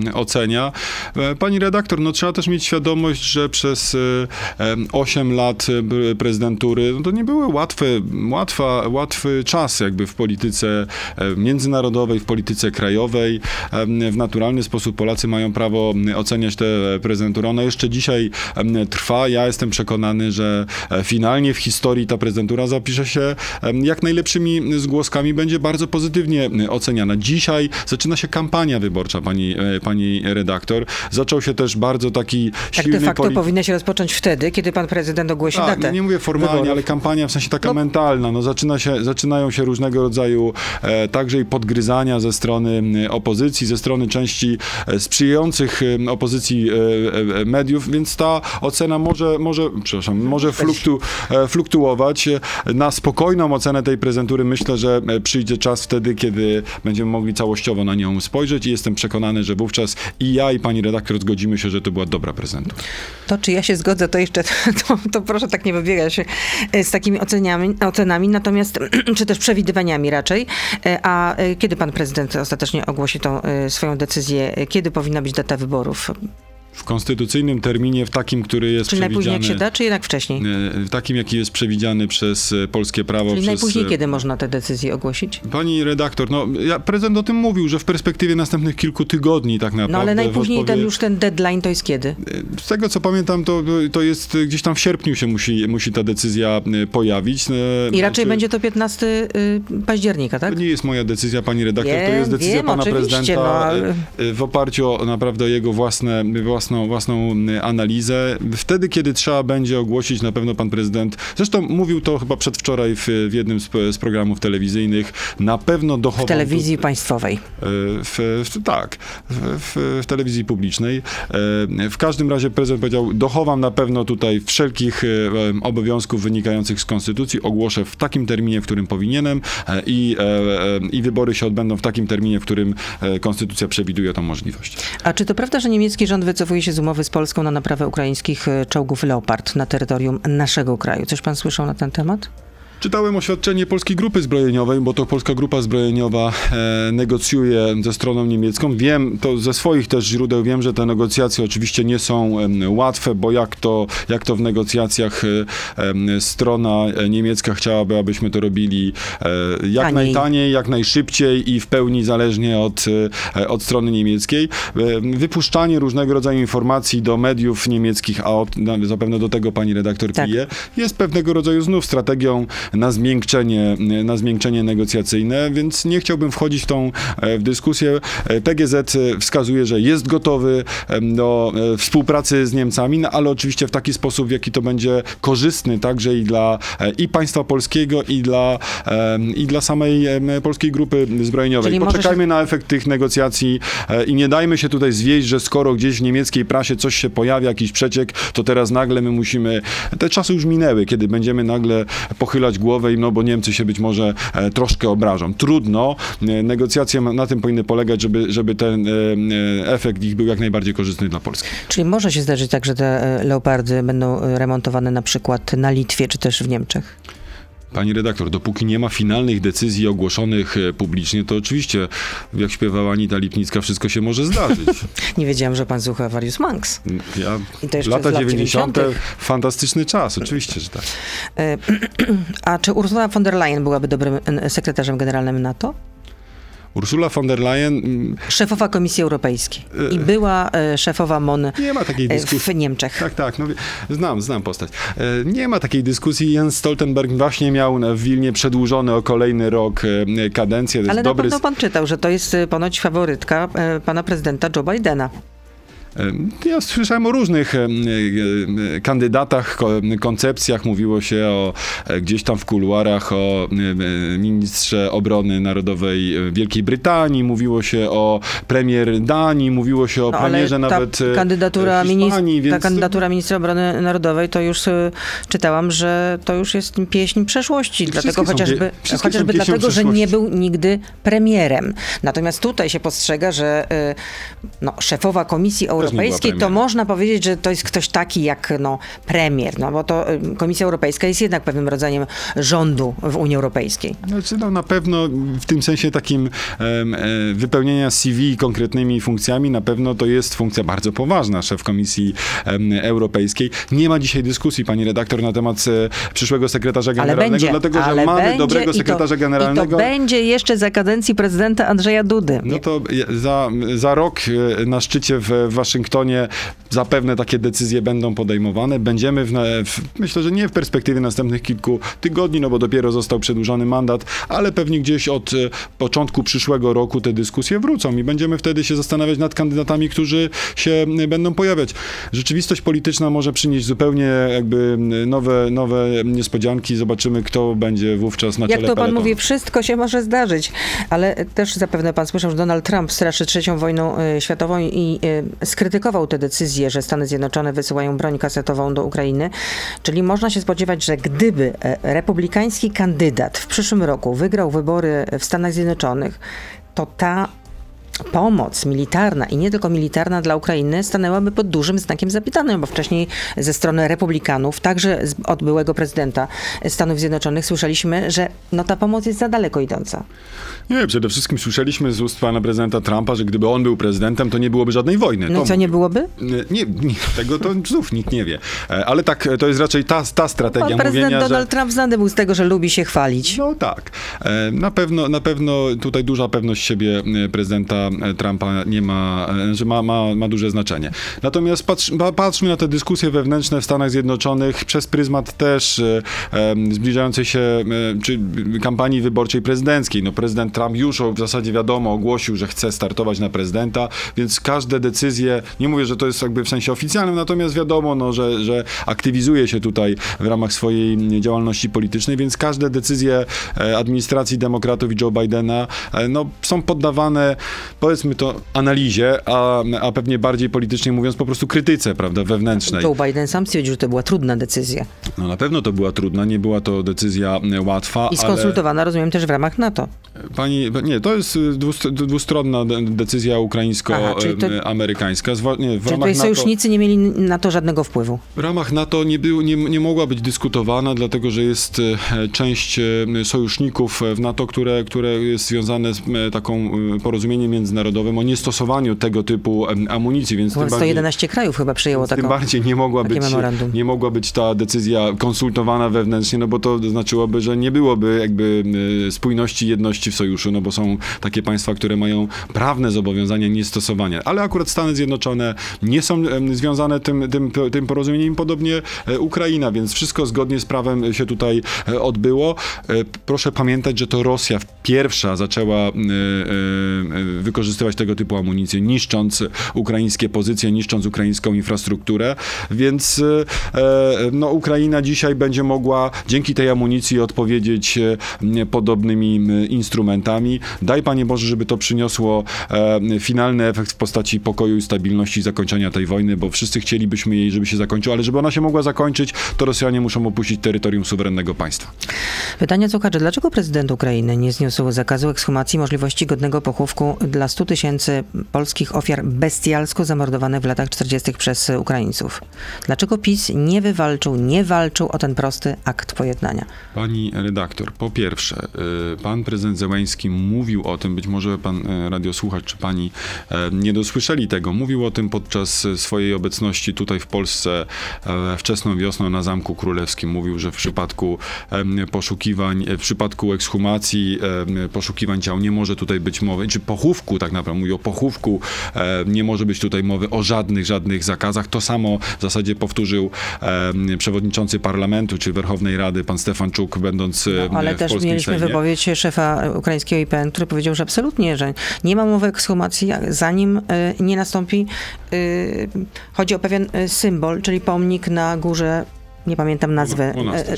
y, ocenia. E, Pani redaktor, no trzeba też mieć świadomość, że przez y, em, 8 lat y, prezydentury no to nie były łatwe, łatwa, łatwy czas jakby w polityce e, międzynarodowej, w polityce krajowej. Em, W naturalny sposób Polacy mają prawo oceniać tę prezydenturę. Ona jeszcze dzisiaj trwa. Ja jestem przekonany, że e, finalnie w historii ta prezydentura zapisze się jak najlepszymi zgłoskami, będzie bardzo pozytywnie oceniana. Dzisiaj zaczyna się kampania wyborcza, pani, e, pani redaktor. Zaczął się też bardzo taki Tak silny de facto powinna się rozpocząć wtedy, kiedy pan prezydent ogłosi tak, datę. nie mówię formalnie, wyborów. ale kampania w sensie taka No. mentalna. No, zaczyna się, zaczynają się różnego rodzaju e, także i podgryzania ze strony m, opozycji, ze strony części e, sprzyjających opozycji e, e, mediów, więc ta ocena może, może przepraszam, może fluktu, e, fluktuować. E, Na spokojną ocenę tej prezentury myślę, że e, przyjdzie czas wtedy, kiedy będziemy mogli całościowo na nią spojrzeć i jestem przekonany, że wówczas i ja i pani redaktor zgodzimy się, że to była dobra prezentura. To, czy ja się zgodzę, to jeszcze, (laughs) to, to proszę tak nie wybiegać e, z takimi oceniami, ocenami, natomiast, (clears throat) czy też przewidywaniami raczej. E, A e, kiedy pan prezydent ostatecznie ogłosi tą e, swoją decyzję? Kiedy powinna być data wyborów? W konstytucyjnym terminie, w takim, który jest Czy najpóźniej jak przewidziany... się da, czy jednak wcześniej? E, w takim, jaki jest przewidziany przez e, polskie prawo. Czyli przez, najpóźniej e, kiedy można te decyzje ogłosić? Pani redaktor, no ja, prezydent o tym mówił, że w perspektywie następnych kilku tygodni tak naprawdę. No ale najpóźniej ten odpowie- już ten deadline to jest kiedy? Z tego co pamiętam, to, to jest gdzieś tam w sierpniu się musi, musi ta decyzja pojawić. I raczej czy- będzie to 15 y, października, tak? To nie jest moja decyzja, pani redaktor, to Wiem, jest decyzja wiem, pana prezydenta no, ale- w oparciu o naprawdę jego własne, własne własną, własną y, analizę. Wtedy, kiedy trzeba będzie ogłosić, na pewno pan prezydent, zresztą mówił to chyba przedwczoraj w, w jednym z, z programów telewizyjnych, na pewno dochował... W telewizji państwowej. Y, W, w, tak, w, telewizji publicznej. E, W każdym razie prezydent powiedział, dochowam na pewno tutaj wszelkich obowiązków wynikających z konstytucji, ogłoszę w takim terminie, w którym powinienem e, i, e, e, i wybory się odbędą w takim terminie, w którym konstytucja przewiduje tą możliwość. A czy to prawda, że niemiecki rząd wycofuje się z umowy z Polską na naprawę ukraińskich e, czołgów Leopard na terytorium naszego kraju? Coś pan słyszał na ten temat? Czytałem oświadczenie Polskiej Grupy Zbrojeniowej, bo to Polska Grupa Zbrojeniowa e, negocjuje ze stroną niemiecką. Wiem, to ze swoich też źródeł wiem, że te negocjacje oczywiście nie są łatwe, bo jak to, jak to w negocjacjach e, strona e, niemiecka chciałaby, abyśmy to robili jak Taniej. najtaniej, jak najszybciej i w pełni zależnie od, od strony niemieckiej. Wypuszczanie różnego rodzaju informacji do mediów niemieckich, a od, zapewne do tego pani redaktor Tak. pije, jest pewnego rodzaju znów strategią na zmiękczenie, na zmiękczenie negocjacyjne, więc nie chciałbym wchodzić w tą e, w dyskusję. E, PGZ wskazuje, że jest gotowy do e, współpracy z Niemcami, no, ale oczywiście w taki sposób, w jaki to będzie korzystny także i dla i państwa polskiego, i dla, i dla samej polskiej grupy zbrojeniowej. Czyli może się- Poczekajmy na efekt tych negocjacji i nie dajmy się tutaj zwieść, że skoro gdzieś w niemieckiej prasie coś się pojawia, jakiś przeciek, to teraz nagle my musimy... Te czasy już minęły, kiedy będziemy nagle pochylać głowę i no bo Niemcy się być może e, troszkę obrażą. Trudno. E, Negocjacje na tym powinny polegać, żeby, żeby ten e, efekt ich był jak najbardziej korzystny dla Polski. Czyli może się zdarzyć tak, że te Leopardy będą remontowane na przykład na Litwie czy też w Niemczech? Pani redaktor, dopóki nie ma finalnych decyzji ogłoszonych e, publicznie, to oczywiście, jak śpiewała Anita Lipnicka, wszystko się może zdarzyć. (laughs) Nie wiedziałam, że pan słucha Various Monks. Ja, I to jeszcze lata z lat 90. 90.. fantastyczny czas, oczywiście, że tak. E, (clears throat) A czy Ursula von der Leyen byłaby dobrym e, sekretarzem generalnym NATO? Ursula von der Leyen, mm, Szefowa Komisji Europejskiej i była e, szefowa MON nie ma takiej e, dyskusji. w Niemczech. Tak, tak, no, znam, znam postać. E, Nie ma takiej dyskusji. Jens Stoltenberg właśnie miał na- w Wilnie przedłużony o kolejny rok e, kadencję. Ale na dobry pewno pan czytał, że to jest e, ponoć faworytka e, pana prezydenta Joe Bidena. Ja słyszałem o różnych kandydatach, ko- koncepcjach. Mówiło się o e, gdzieś tam w kuluarach o ministrze obrony narodowej e, Wielkiej Brytanii, mówiło się o premier Danii, mówiło się o No, premierze nawet e, kandydatura, Hiszpanii, więc ta kandydatura ministra obrony narodowej, to już czytałam, że to już jest pieśń przeszłości. Wszystkie Dlatego chociażby, chociażby dlatego, że nie był nigdy premierem. Natomiast tutaj się postrzega, że no, szefowa Komisji była Europejskiej to można powiedzieć, że to jest ktoś taki jak no, premier, no bo to e, Komisja Europejska jest jednak pewnym rodzajem rządu w Unii Europejskiej. Znaczy, no, na pewno w tym sensie takim e, wypełnienia CV konkretnymi funkcjami, na pewno to jest funkcja bardzo poważna, szef Komisji Europejskiej. Nie ma dzisiaj dyskusji, pani redaktor, na temat e, przyszłego sekretarza Ale generalnego, będzie, dlatego że ale mamy będzie dobrego i to- sekretarza I generalnego. to będzie jeszcze za kadencji prezydenta Andrzeja Dudy. No to je- za, za rok e, na szczycie w Waszyngtonie zapewne takie decyzje będą podejmowane. Będziemy, w, w, myślę, że nie w perspektywie następnych kilku tygodni, no bo dopiero został przedłużony mandat, ale pewnie gdzieś od e, początku przyszłego roku te dyskusje wrócą i będziemy wtedy się zastanawiać nad kandydatami, którzy się będą pojawiać. Rzeczywistość polityczna może przynieść zupełnie jakby nowe, nowe niespodzianki. Zobaczymy, kto będzie wówczas na Jak czele to pan peletonu. mówi, wszystko się może zdarzyć, ale też zapewne pan słyszał, że Donald Trump straszy trzecią wojną e, światową i e, skrytykował tę decyzję, że Stany Zjednoczone wysyłają broń kasetową do Ukrainy. Czyli można się spodziewać, że gdyby e, republikański kandydat w przyszłym roku wygrał wybory w Stanach Zjednoczonych, to ta pomoc militarna i nie tylko militarna dla Ukrainy stanęłaby pod dużym znakiem zapytania, bo wcześniej ze strony republikanów, także od byłego prezydenta Stanów Zjednoczonych słyszeliśmy, że no ta pomoc jest za daleko idąca. Nie, przede wszystkim słyszeliśmy z ust pana prezydenta Trumpa, że gdyby on był prezydentem, to nie byłoby żadnej wojny. No i co, nie byłoby? Nie, nie, tego to znów nikt nie wie. E, Ale tak, to jest raczej ta, ta strategia Pan prezydent mówienia, Donald że... Trump znany był z tego, że lubi się chwalić. No tak. E, Na pewno, na pewno tutaj duża pewność siebie e, prezydenta e, Trumpa nie ma, e, że ma, ma, ma duże znaczenie. Natomiast patrz, pa- patrzmy na te dyskusje wewnętrzne w Stanach Zjednoczonych przez pryzmat też e, zbliżającej się czy kampanii wyborczej prezydenckiej. No prezydent Trump już w zasadzie wiadomo ogłosił, że chce startować na prezydenta, więc każde decyzje, nie mówię, że to jest jakby w sensie oficjalnym, natomiast wiadomo, no, że, że aktywizuje się tutaj w ramach swojej działalności politycznej, więc każde decyzje administracji demokratów i Joe Bidena no, są poddawane, powiedzmy to, analizie, a, a pewnie bardziej politycznie mówiąc, po prostu krytyce, prawda, wewnętrznej. Joe Biden sam stwierdził, że to była trudna decyzja. No na pewno to była trudna, nie była to decyzja e, łatwa, I ale... skonsultowana, rozumiem, też w ramach NATO. Pani, nie, to jest dwust- dwustronna de- decyzja ukraińsko-amerykańska. Czyli ramach tutaj NATO, sojusznicy nie mieli na to żadnego wpływu. w ramach NATO nie, był, nie, nie mogła być dyskutowana, dlatego że jest e, część e, sojuszników w NATO, które, które jest związane z e, taką e, porozumieniem międzynarodowym o niestosowaniu tego typu amunicji, więc tym Chyba bardziej... 111 krajów chyba przyjęło Tym taką. bardziej nie mogła, być, memorandum. nie mogła być ta decyzja konsultowana wewnętrznie, no bo to znaczyłoby, że nie byłoby jakby y, spójności, jedności w sojuszu, no bo są takie państwa, które mają prawne zobowiązania niestosowania. Ale akurat Stany Zjednoczone nie są związane tym, tym, tym porozumieniem, podobnie e, Ukraina, więc wszystko zgodnie z prawem się tutaj e, odbyło. E, Proszę pamiętać, że to Rosja pierwsza zaczęła e, wykorzystywać tego typu amunicję, niszcząc ukraińskie pozycje, niszcząc ukraińską infrastrukturę, więc e, e, no, Ukraina dzisiaj będzie mogła dzięki tej amunicji odpowiedzieć e, podobnymi instrumentami. Daj Panie Boże, żeby to przyniosło finalny efekt w postaci pokoju i stabilności zakończenia tej wojny, bo wszyscy chcielibyśmy jej, żeby się zakończyła, ale żeby ona się mogła zakończyć, to Rosjanie muszą opuścić terytorium suwerennego państwa. Pytanie słuchaczy, dlaczego prezydent Ukrainy nie zniósł zakazu ekshumacji możliwości godnego pochówku dla 100 tysięcy polskich ofiar bestialsko zamordowanych w latach 40. przez Ukraińców? Dlaczego PiS nie wywalczył, nie walczył o ten prosty akt pojednania? Pani redaktor, po pierwsze, y, pan prezydent Zełański mówił o tym, być może pan y, radiosłuchacz czy pani e, nie dosłyszeli tego, mówił o tym podczas swojej obecności tutaj w Polsce wczesną wiosną na Zamku Królewskim. Mówił, że w przypadku poszukiwań, w przypadku ekshumacji, poszukiwań ciał nie może tutaj być mowy, czy pochówku tak naprawdę, mówi o pochówku, e, nie może być tutaj mowy o żadnych, żadnych zakazach. To samo w zasadzie powtórzył em, przewodniczący parlamentu, czy Werchownej Rady, pan Stefanczuk, będąc e, No, Ale w też polskim mieliśmy Sejmie. wypowiedź szefa ukraińskiego IPN, który powiedział, że absolutnie, że nie ma mowy o ekshumacji, zanim nie nastąpi, chodzi o pewien symbol, czyli pomnik na górze nie pamiętam nazwy.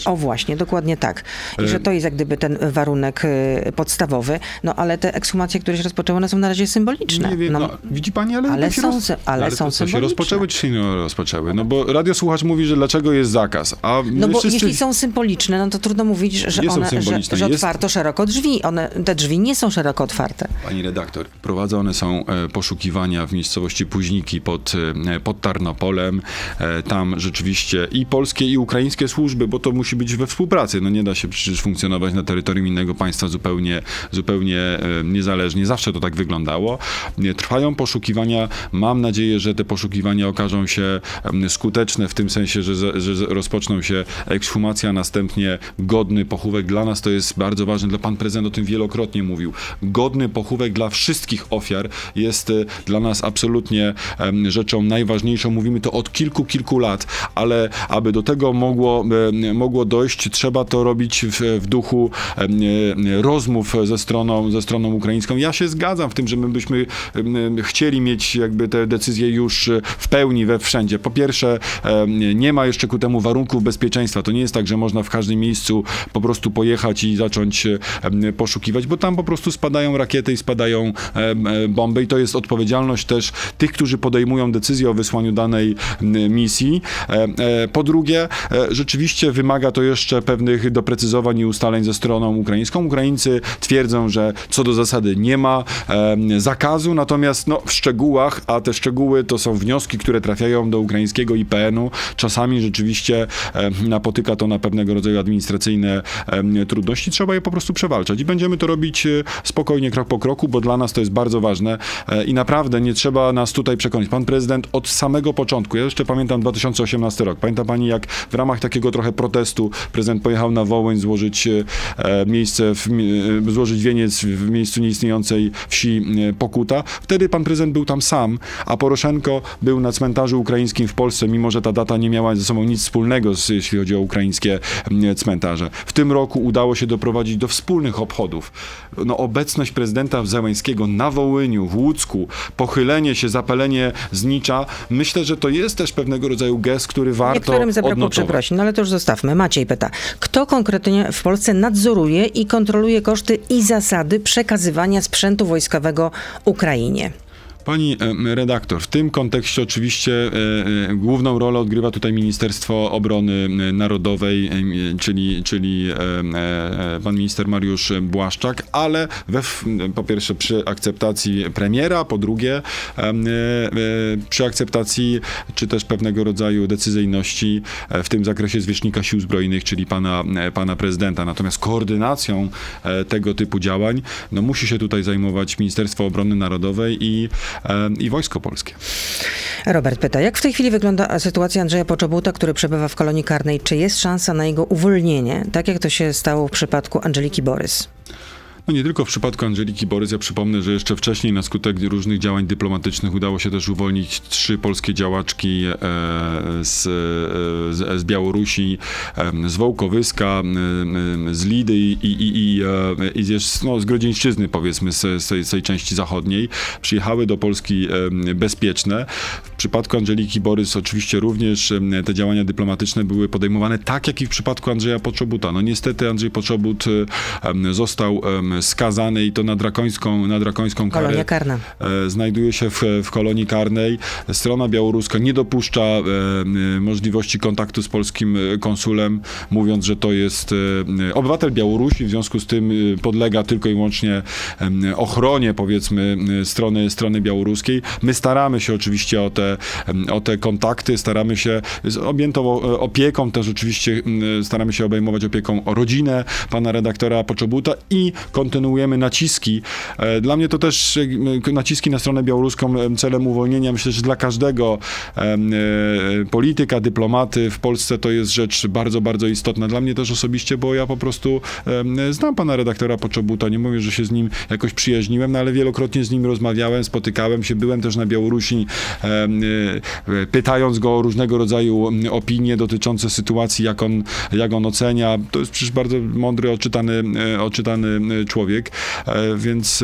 O właśnie, dokładnie tak. I że to jest jak gdyby ten warunek y, podstawowy. No ale te ekshumacje, które się rozpoczęły, one są na razie symboliczne. Nie wiem, no, no, widzi pani, ale, ale są roz- ale ale są to się rozpoczęły, czy się nie rozpoczęły? No bo radiosłuchacz mówi, że dlaczego jest zakaz, a no bo wszyscy... jeśli są symboliczne, no to trudno mówić, że Nie one, że, że Jest- otwarto szeroko drzwi. One, te drzwi nie są szeroko otwarte. Pani redaktor, prowadzone są e, poszukiwania w miejscowości Późniki pod, e, pod Tarnopolem. E, Tam rzeczywiście i polskie, i ukraińskie służby, bo to musi być we współpracy. No nie da się przecież funkcjonować na terytorium innego państwa zupełnie, zupełnie e, niezależnie. Zawsze to tak wyglądało. Trwają poszukiwania. Mam nadzieję, że te poszukiwania okażą się skuteczne w tym sensie, że, że rozpoczną się ekshumacja, następnie godny pochówek. Dla nas to jest bardzo ważne. Dla pan prezydent o tym wielokrotnie mówił. Godny pochówek dla wszystkich ofiar jest e, dla nas absolutnie rzeczą najważniejszą. Mówimy to od kilku, kilku lat, ale aby do tego mogło, em, mogło dojść, trzeba to robić w, w duchu em, e, rozmów ze stroną, ze stroną ukraińską. Ja się zgadzam w tym, że my byśmy chcieli mieć jakby te decyzje już e, w pełni we wszędzie. Po pierwsze, nie ma jeszcze ku temu warunków bezpieczeństwa. To nie jest tak, że można w każdym miejscu po prostu pojechać i zacząć poszukiwać, bo tam po prostu spadają rakiety i spadają e, bomby i to jest odpowiedzialność też tych, którzy podejmują decyzję o wysłaniu danej misji. E, e, Po drugie, e, rzeczywiście wymaga to jeszcze pewnych doprecyzowań i ustaleń ze stroną ukraińską. Ukraińcy twierdzą, że co do zasady nie ma zakazu, natomiast no, w szczegółach, a te szczegóły to są wnioski, które trafiają do ukraińskiego IPN-u. Czasami rzeczywiście napotyka to na pewnego rodzaju administracyjne trudności. Trzeba je po prostu przewalczać i będziemy to robić e, spokojnie, krok po kroku, bo dla nas to jest bardzo ważne e, i naprawdę nie trzeba nas tutaj przekonać. Pan prezydent od samego początku, ja jeszcze pamiętam 2018 rok, pamięta pani jak w ramach takiego trochę protestu prezydent pojechał na Wołyń złożyć e, miejsce, w, e, złożyć wieniec w miejscu nieistniejącej wsi e, Pokuta. Wtedy pan prezydent był tam sam, a Poroszenko był na cmentarzu ukraińskim w Polsce, mimo że ta data nie miała ze sobą nic wspólnego, jeśli chodzi o ukraińskie cmentarze. W tym roku udało się doprowadzić do wspólnych obchodów. No, obecność prezydenta Zełańskiego na Wołyniu, w Łódzku, pochylenie się, zapalenie znicza, myślę, że to jest też pewnego rodzaju gest, który warto Niektórym przeprosin, no ale to już zostawmy. Maciej pyta, kto konkretnie w Polsce nadzoruje i kontroluje koszty i zasady przekazywania sprzętu wojskowego Ukrainie? Pani em, redaktor, w tym kontekście oczywiście e, e, główną rolę odgrywa tutaj Ministerstwo Obrony e, Narodowej, e, czyli, czyli e, e, pan minister Mariusz Błaszczak, ale we, po pierwsze przy akceptacji premiera, po drugie e, e, przy akceptacji czy też pewnego rodzaju decyzyjności e, w tym zakresie zwierzchnika sił zbrojnych, czyli pana, e, pana prezydenta. Natomiast koordynacją e, tego typu działań no, musi się tutaj zajmować Ministerstwo Obrony Narodowej i, e, i Wojsko Polskie. Robert pyta, jak w tej chwili wygląda sytuacja Andrzeja Poczobuta, który przebywa w kolonii karnej? Czy jest szansa na jego uwolnienie, tak jak to się stało w przypadku Angeliki Borys? No nie tylko w przypadku Angeliki Borys, ja przypomnę, że jeszcze wcześniej na skutek różnych działań dyplomatycznych udało się też uwolnić trzy polskie działaczki e, z, e, z, z Białorusi, e, z Wołkowyska, e, z Lidy i, i, i, i, e, z, no, z Grodzieńszczyzny powiedzmy, z, z, tej, z tej części zachodniej. Przyjechały do Polski e, bezpieczne. W przypadku Angeliki Borys oczywiście również te działania dyplomatyczne były podejmowane tak, jak i w przypadku Andrzeja Poczobuta. No niestety Andrzej Poczobut został skazany i to na drakońską, na drakońską karę. Kolonia karna. E, znajduje się w, w kolonii karnej. Strona białoruska nie dopuszcza możliwości kontaktu z polskim e, konsulem, mówiąc, że to jest e, obywatel Białorusi, w związku z tym podlega tylko i wyłącznie ochronie, powiedzmy, strony, strony białoruskiej. My staramy się oczywiście o te, o te kontakty, staramy się z objętą e, opieką, też oczywiście m, staramy się obejmować opieką o rodzinę pana redaktora Poczobuta i kontynuujemy naciski. E, Dla mnie to też e, naciski na stronę białoruską em, celem uwolnienia. Myślę, że dla każdego e, polityka, dyplomaty w Polsce to jest rzecz bardzo, bardzo istotna. Dla mnie też osobiście, bo ja po prostu znam pana redaktora Poczobuta. Nie mówię, że się z nim jakoś przyjaźniłem, no ale wielokrotnie z nim rozmawiałem, spotykałem się, byłem też na Białorusi, e, pytając go o różnego rodzaju opinie dotyczące sytuacji, jak on, jak on ocenia. To jest przecież bardzo mądry, oczytany, e, oczytany e, człowiek, e, więc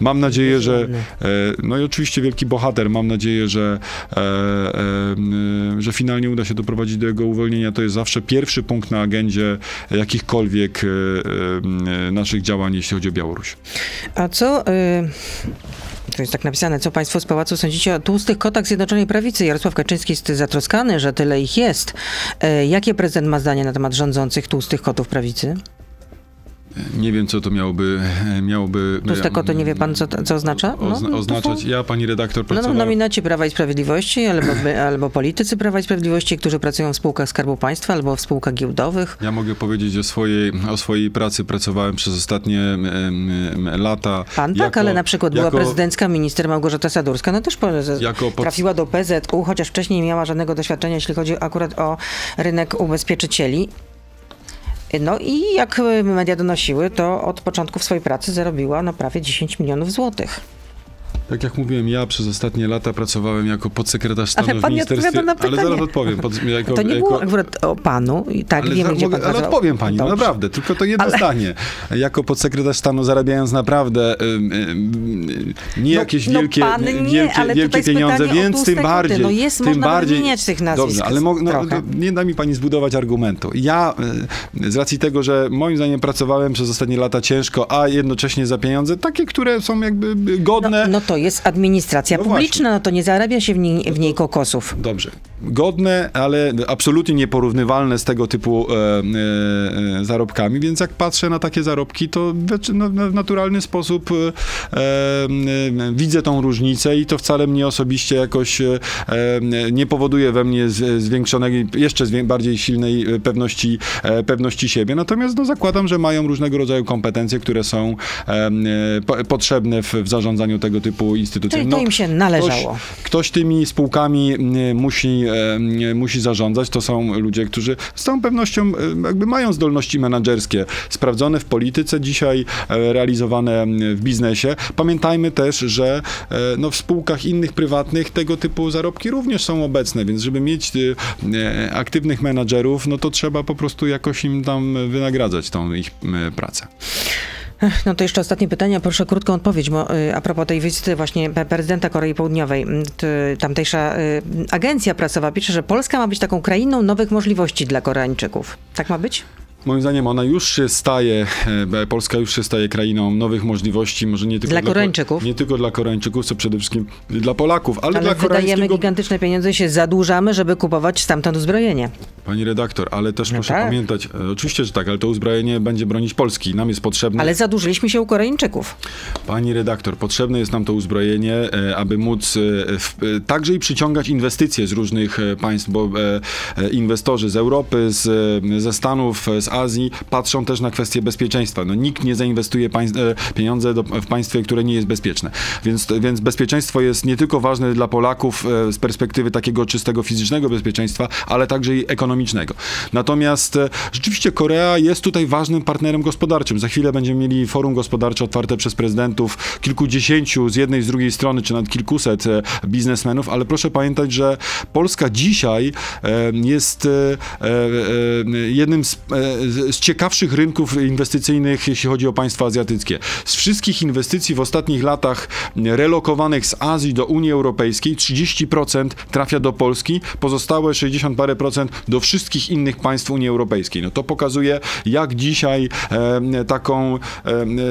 mam nadzieję, że e, no i oczywiście wielki bohater, mam nadzieję, że, e, że finalnie uda się doprowadzić do jego uwolnienia. To jest zawsze pierwszy punkt na agendzie jakichkolwiek naszych działań, jeśli chodzi o Białoruś. A co... To jest tak napisane, co państwo z pałacu sądzicie o tłustych kotach Zjednoczonej Prawicy? Jarosław Kaczyński jest zatroskany, że tyle ich jest. E, Jakie prezydent ma zdanie na temat rządzących tłustych kotów prawicy? Nie wiem, co to miałoby... miałoby Tłuste koty, nie wie pan, co, co oznacza? No, Ozna- to oznaczać. Ja, pani redaktor, No, no, pracowałem... nominaci Prawa i Sprawiedliwości, albo, (clears throat) albo politycy Prawa i Sprawiedliwości, którzy pracują w spółkach Skarbu Państwa, albo w spółkach giełdowych. Ja mogę powiedzieć o swojej, o swojej pracy. Pracowałem przez ostatnie em, em, lata. Pan tak, jako- ale na przykład była jako- prezydencka minister Małgorzata Sadurska, no też po, pod- trafiła do PZU, chociaż wcześniej nie miała żadnego doświadczenia, jeśli chodzi akurat o rynek ubezpieczycieli. No i jak media donosiły, to od początku swojej pracy zarobiła na prawie 10 milionów złotych. Tak jak mówiłem, ja przez ostatnie lata pracowałem jako podsekretarz stanu Ale w pan nie ministerstwie. odpowiada na ale pytanie. zaraz odpowiem. Pod, (laughs) jako, To nie jako, było akurat o panu i tak ale, wiemy, za- mogę, ale odpowiem pani, no naprawdę, tylko to jedno Ale- zdanie. Jako podsekretarz stanu zarabiając naprawdę nie No- jakieś no wielkie, pan nie, wielkie, ale wielkie pieniądze, więc tym bardziej. No jest, tym można bardziej, wymieniać tych nazwisk Dobrze, ale mo, no, no, nie da mi pani zbudować argumentu. Ja y, z racji tego, że moim zdaniem pracowałem przez ostatnie lata ciężko, a jednocześnie za pieniądze takie, które są jakby godne. No, no to jest administracja No publiczna, no to nie zarabia się w niej, w niej kokosów. Dobrze. Godne, ale absolutnie nieporównywalne z tego typu e, e, e, zarobkami, więc jak patrzę na takie zarobki, to w, no, no, w naturalny sposób e, e, widzę tą różnicę i to wcale mnie osobiście jakoś e, e, nie powoduje we mnie zwiększonej, jeszcze bardziej silnej e, pewności, e, pewności siebie. Natomiast no, zakładam, że mają różnego rodzaju kompetencje, które są e, e, po, potrzebne w, w zarządzaniu tego typu typu. Czyli to im się należało. Ktoś, ktoś tymi spółkami m, musi, e, m, musi zarządzać. To są ludzie, którzy z całą pewnością jakby mają zdolności menedżerskie, sprawdzone w polityce, dzisiaj realizowane w biznesie. Pamiętajmy też, że no, w spółkach innych prywatnych tego typu zarobki również są obecne, więc żeby mieć aktywnych menadżerów, no to trzeba po prostu jakoś im tam wynagradzać tą ich pracę. No to jeszcze ostatnie pytanie, proszę krótką odpowiedź, bo y, a propos tej wizyty właśnie prezydenta Korei Południowej, m, t, tamtejsza y, agencja prasowa pisze, że Polska ma być taką krainą nowych możliwości dla Koreańczyków. Tak ma być? Moim zdaniem ona już się staje, e, Polska już się staje krainą nowych możliwości, może nie tylko Dla ko- Koreańczyków? Nie tylko dla Koreańczyków, co przede wszystkim dla Polaków, ale, Ale dla wydajemy koreańskiego... gigantyczne pieniądze i się zadłużamy, żeby kupować stamtąd uzbrojenie. Pani redaktor, ale też No proszę tak. pamiętać, e, oczywiście, że tak, ale to uzbrojenie będzie bronić Polski, nam jest potrzebne. Ale zadłużyliśmy się u Koreańczyków. Pani redaktor, potrzebne jest nam to uzbrojenie, e, aby móc w, także i przyciągać inwestycje z różnych państw, bo inwestorzy z Europy, z, ze Stanów, z Azji patrzą też na kwestie bezpieczeństwa. No, nikt nie zainwestuje e, pieniądze do, w państwie, które nie jest bezpieczne. Więc, więc bezpieczeństwo jest nie tylko ważne dla Polaków e, z perspektywy takiego czystego fizycznego bezpieczeństwa, ale także i ekonomicznego. Natomiast e, rzeczywiście Korea jest tutaj ważnym partnerem gospodarczym. Za chwilę będziemy mieli forum gospodarcze otwarte przez prezydentów kilkudziesięciu z jednej z drugiej strony, czy nawet kilkuset biznesmenów, ale proszę pamiętać, że Polska dzisiaj jest jednym z, z ciekawszych rynków inwestycyjnych, jeśli chodzi o państwa azjatyckie. Z wszystkich inwestycji w ostatnich latach relokowanych z Azji do Unii Europejskiej 30% trafia do Polski, pozostałe 60 parę procent do wszystkich innych państw Unii Europejskiej. No to pokazuje, jak dzisiaj e, taką e,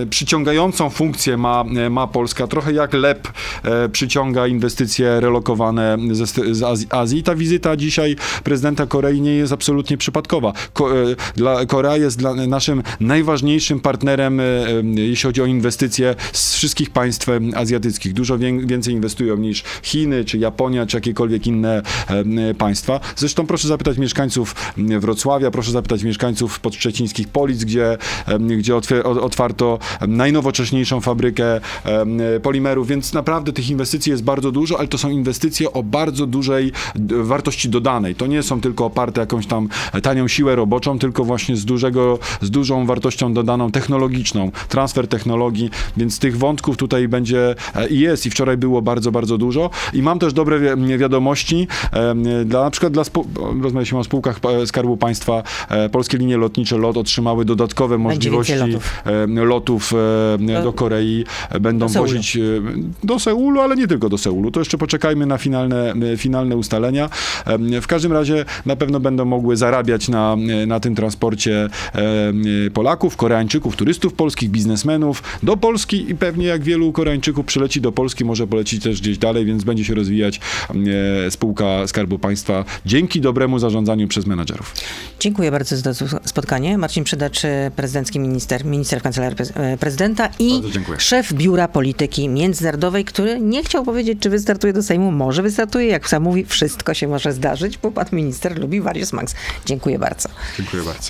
przyciągającą funkcję ma, ma Polska. Trochę jak LEP e, przyciąga inwestycje relokowane ze, z Azji. Azji. Ta wizyta dzisiaj prezydenta Korei nie jest absolutnie przypadkowa. Ko, e, dla, Korea jest dla naszym najważniejszym partnerem, e, e, jeśli chodzi o inwestycje z wszystkich państw e, azjatyckich. Dużo wię- więcej inwestują niż Chiny, czy Japonia, czy jakiekolwiek inne państwa. Zresztą proszę zapytać mieszkańców Wrocławia, proszę zapytać mieszkańców podszczecińskich Polic, gdzie, gdzie otwarto najnowocześniejszą fabrykę polimerów, więc naprawdę tych inwestycji jest bardzo dużo, ale to są inwestycje o bardzo dużej wartości dodanej. To nie są tylko oparte jakąś tam tanią siłę roboczą, tylko właśnie z dużego, z dużą wartością dodaną technologiczną, transfer technologii, więc tych wątków tutaj będzie e, i jest i wczoraj było bardzo, bardzo dużo i mam też dobre wi- wiadomości dla na przykład dla rozmawialiśmy o spółkach e, Skarbu Państwa, e, Polskie Linie Lotnicze LOT otrzymały dodatkowe możliwości lotów. lotów do Korei, będą do wozić do Seulu, ale nie tylko do Seulu. To jeszcze poczekajmy na finalne, finalne ustalenia. W każdym razie na pewno będą mogły zarabiać na, na tym transporcie em, e, Polaków, Koreańczyków, turystów polskich, biznesmenów do Polski i pewnie jak wielu Koreańczyków przyleci do Polski, może polecić też gdzieś dalej, więc będzie się rozwijać e, spółka Skarbu Państwa dzięki dobremu zarządzaniu przez menadżerów. Dziękuję bardzo za to spotkanie. Marcin Przydacz, e, prezydencki minister, minister w kancelarii prez- e, prezydenta i szef Biura Polityki Międzynarodowej, który nie chciał powiedzieć, czy wystartuje do Sejmu. Może wystartuje, jak sam mówi, wszystko się może zdarzyć, bo pan minister lubi Warius Max. Dziękuję bardzo. Dziękuję bardzo.